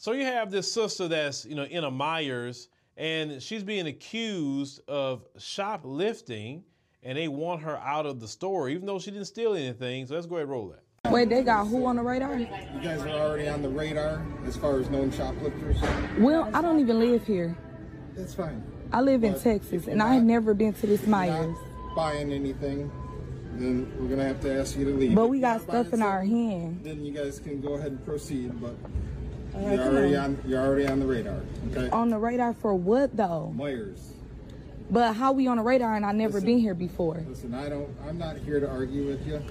So you have this sister that's, you know, in a Myers and she's being accused of shoplifting and they want her out of the store, even though she didn't steal anything. So let's go ahead and roll that. Wait, they got who on the radar? You guys are already on the radar as far as known shoplifters. Well, I don't even live here. That's fine. I live in Texas, and you're I have never been to this Myers. Buying anything, then we're gonna have to ask you to leave. But we got stuff in our something, hand. Then you guys can go ahead and proceed, but right, you're already on. on. You're already on the radar. Okay. On the radar for what though? Myers. But how we on the radar and I never Listen. been here before? Listen, I don't. I'm not here to argue with you.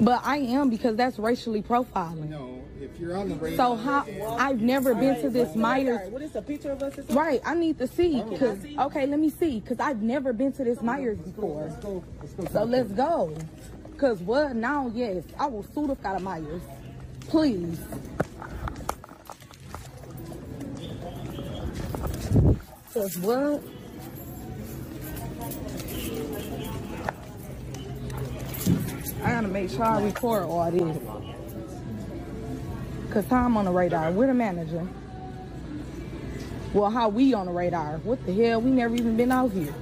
But I am because that's racially profiling. No, if you're on the radar. So how I've never been to this Myers. What is a picture of us? or? Right, I need to see. Cause okay, let me see. Cause I've never been to this Myers before. Let's go. Let's go. So let's go. Cause what now? Yes, I will sue the out of Myers. Please. Cause what? I gotta make sure I record all this. Cause Tom on the radar. We're the manager. Well, how we on the radar? What the hell? We never even been out here.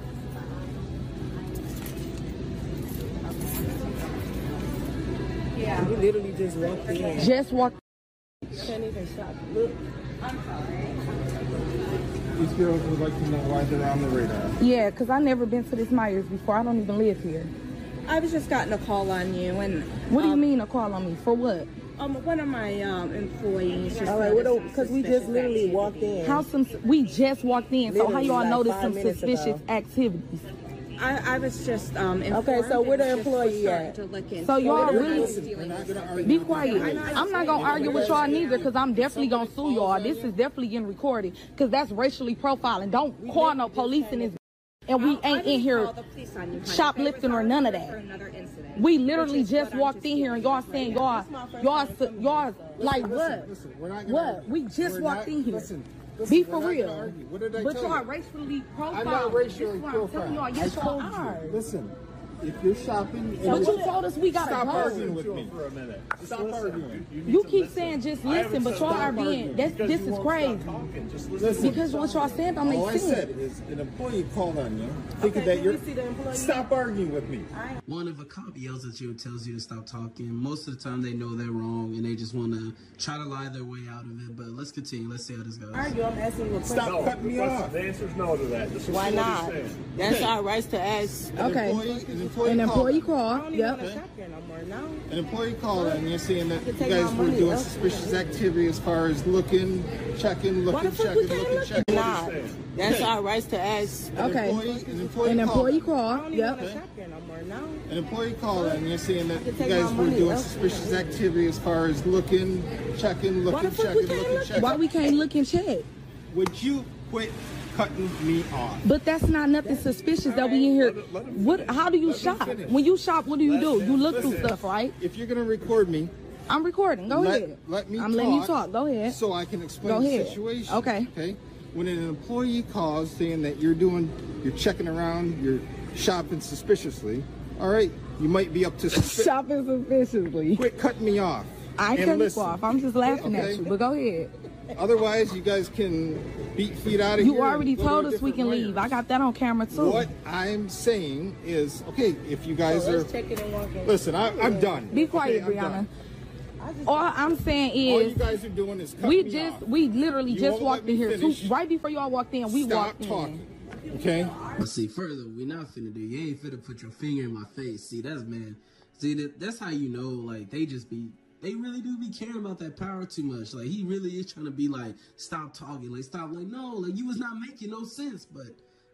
Yeah. We literally just walked in. Just walked. Can't even shop. Look. These girls would like to know why they're on the radar. Yeah, cause I've never been to this Myers before. I don't even live here. I was just gotten a call on you, and What do you um, mean a call on me for what? Um, one of my um, employees All right, what because we just literally activity. walked in. How some? We just walked in. So how y'all like notice some suspicious ago. activities? I, I was just um. Okay, so and where the employee was at? To look into So y'all it. really- I was We're dealing not with gonna something. argue. Be quiet. I'm not gonna argue with y'all neither, cause I'm definitely gonna sue y'all. This is definitely getting recorded, cause that's racially profiling. Don't call no police in this, and we I- I ain't in here call the police on you, shoplifting or none of that. For another incident, We literally just what I'm walked in here and y'all dealing saying y'all, right now. y'all, y'all, like what? Listen, listen, we're not gonna What? We just walked not- in here. Listen, listen, Be for real. What did I But tell y'all you? racially profiling. I'm not racially This is what I'm telling y'all. Yes, I y'all you. are. Listen, if you're shopping, But you told us we gotta stop go. arguing with me for a minute. Stop arguing. You keep saying just listen, but y'all are being that's this is crazy. Listen, Because what y'all saying don't all I sense. said is an employee called on you, thinking Okay, that you're. see? Stop arguing with me. One, if a cop yells at you and tells you to stop talking, most of the time they know they're wrong and they just want to try to lie their way out of it. But let's continue. Let's see how this goes. Argue, I'm asking you a question. Stop cutting me off. The answer is no to that. This is Why not? he's saying. That's our rights to ask. An Okay. Employee, an employee, An call. want Yep. to shop here no An employee called and you're saying that you guys were doing elsewhere. suspicious activity as far as looking, checking, looking, checking, looking, look? checking. Not. That's our rights to ask. An Okay. employee, an employee, An employee called, call. I don't even want to Yep. no An employee called and you're saying that you guys were doing elsewhere. suspicious activity as far as looking, checking, looking, the fuck we checking, looking, checking. Why we can't look and check? Would you quit cutting me off? But that's not nothing suspicious that we in here. What? How do you Let shop? When you shop, what do you do? Let- You look through stuff, right? If you're gonna record me, I'm recording. Go let, ahead. let me I'm talk letting you talk. Go ahead. So I can explain Go the situation. Okay. Okay. When an employee calls saying that you're doing, you're checking around, you're shopping suspiciously, all right, you might be up to suspi- Shopping suspiciously. Quit cutting me off. I cutting you off. I'm just laughing Okay. at you. But go ahead. Otherwise, you guys can beat feet out of You here. and already told us we different can leave. I got that on camera too. What I'm saying is, okay, if you guys So are, let's check it and walk in. listen, I, I'm done. Be quiet, Okay, Brianna. All I'm saying is, All you is guys are doing is we just off. we literally You just walked in here. finish. Two, right before y'all walked in, we Stop walked in. talking. Okay. But see, further, we not finna do. You ain't finna put your finger in my face. See, that's man. See, that, that's how you know, like they just be. They really do be caring about that power too much. Like he really is trying to be like, stop talking, like stop, like no, like you was not making no sense. But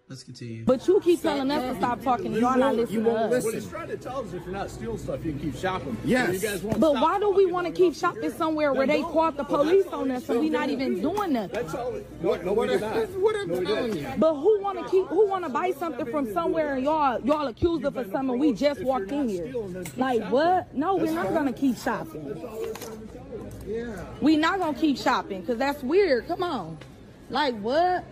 let's continue. But you keep Stop telling us to stop talking. You Y'all not won't- you listening to won't us. listen. What he's trying to tell us if you're not stealing stuff, you can keep shopping. Yes. So you guys won't But why do we want to keep shopping somewhere where they don't. called the police on it- us and we not even doing nothing? That's all. No, What, no, what, we did I, not. what I'm No, we telling you. But who want to keep? Who want to buy something from somewhere and y'all y'all accused us of something? We just walked in here. stealing, then keep Like what? No, we're not gonna keep shopping. Yeah. We not gonna keep shopping because that's weird. Come on, like what?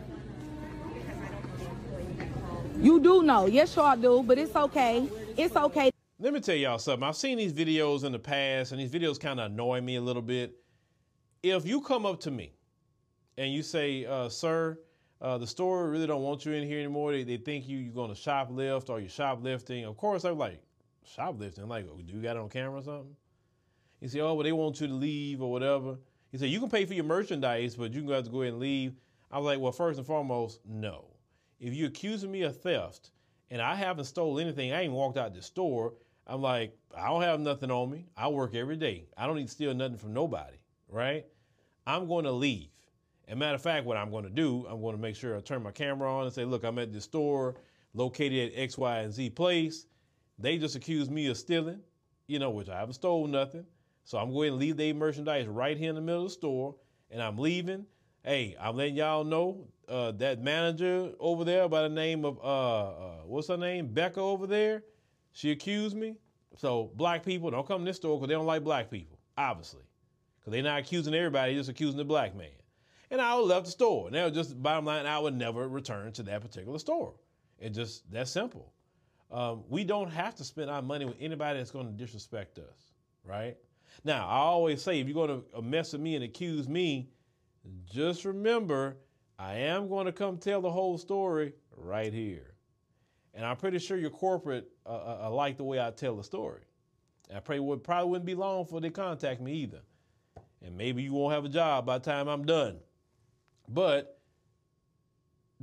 You do know, yes, y'all do, but it's okay. It's okay. Let me tell y'all something. I've seen these videos in the past, and these videos kind of annoy me a little bit. If you come up to me and you say, uh, "Sir, uh, the store really don't want you in here anymore. They, they think you you're going to shoplift or you're shoplifting." Of course, I'm like, "Shoplifting? Like, do you got it on camera or something?" He said, "Oh, but they want you to leave or whatever." He said, "You can pay for your merchandise, but you can have to go ahead and leave." I was like, "Well, first and foremost, no. If you're accusing me of theft and I haven't stolen anything, I ain't walked out the store. I'm like, I don't have nothing on me. I work every day. I don't need to steal nothing from nobody, right? I'm going to leave. And matter of fact, what I'm going to do, I'm going to make sure I turn my camera on and say, look, I'm at this store located at X, Y, and Z place. They just accused me of stealing, you know, which I haven't stolen nothing. So I'm going to leave their merchandise right here in the middle of the store, and I'm leaving. Hey, I'm letting y'all know uh, that manager over there by the name of uh, uh, what's her name, Becca over there. She accused me. So black people don't come to this store because they don't like black people, obviously, because they're not accusing everybody, just accusing the black man. And I left the store. Was just bottom line. I would never return to that particular store. It just that simple. Um, we don't have to spend our money with anybody that's going to disrespect us, right? Now, I always say if you're going to mess with me and accuse me, just remember I am going to come tell the whole story right here. And I'm pretty sure your corporate uh, uh, uh like the way I tell the story. I pray would probably wouldn't be long before they contact me either. And maybe you won't have a job by the time I'm done. But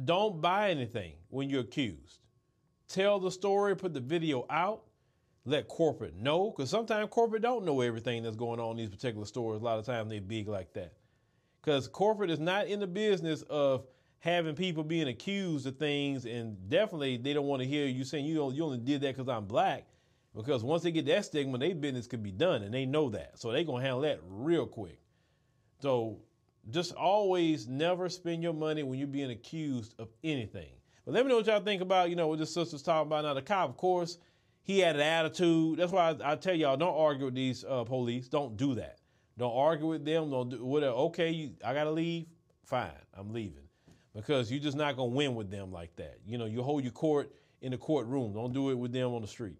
don't buy anything when you're accused. Tell the story, put the video out, let corporate know, because sometimes corporate don't know everything that's going on in these particular stores. A lot of times they're big like that. Because corporate is not in the business of having people being accused of things, and definitely they don't want to hear you saying you only, you only did that because I'm black. Because once they get that stigma, their business could be done, and they know that, so they're gonna handle that real quick. So just always never spend your money when you're being accused of anything. But let me know what y'all think about, you know, what this sister's talking about. Now, the cop, of course, he had an attitude. That's why I, I tell y'all, don't argue with these uh, police. Don't do that. Don't argue with them. Don't do whatever. Okay, you, I got to leave. Fine, I'm leaving. Because you're just not to win with them like that. You know, you hold your court in the courtroom. Don't do it with them on the street.